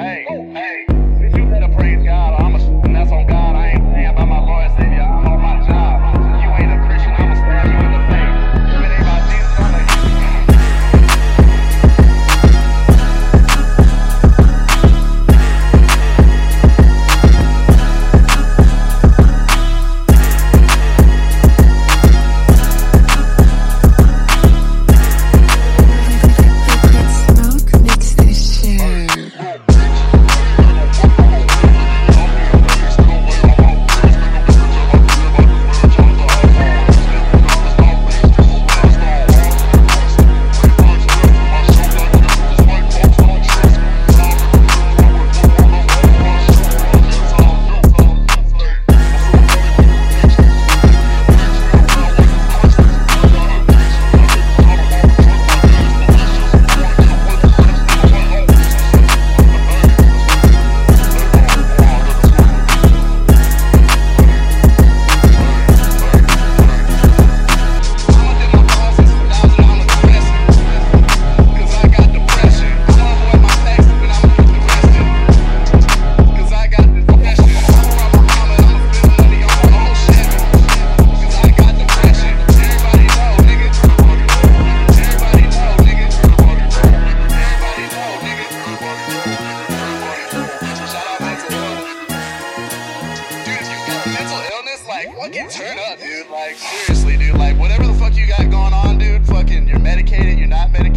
Hey. Oh. Turn up, dude. Like, seriously, dude. Like, whatever the fuck you got going on, dude, fucking, you're medicated, you're not medicated.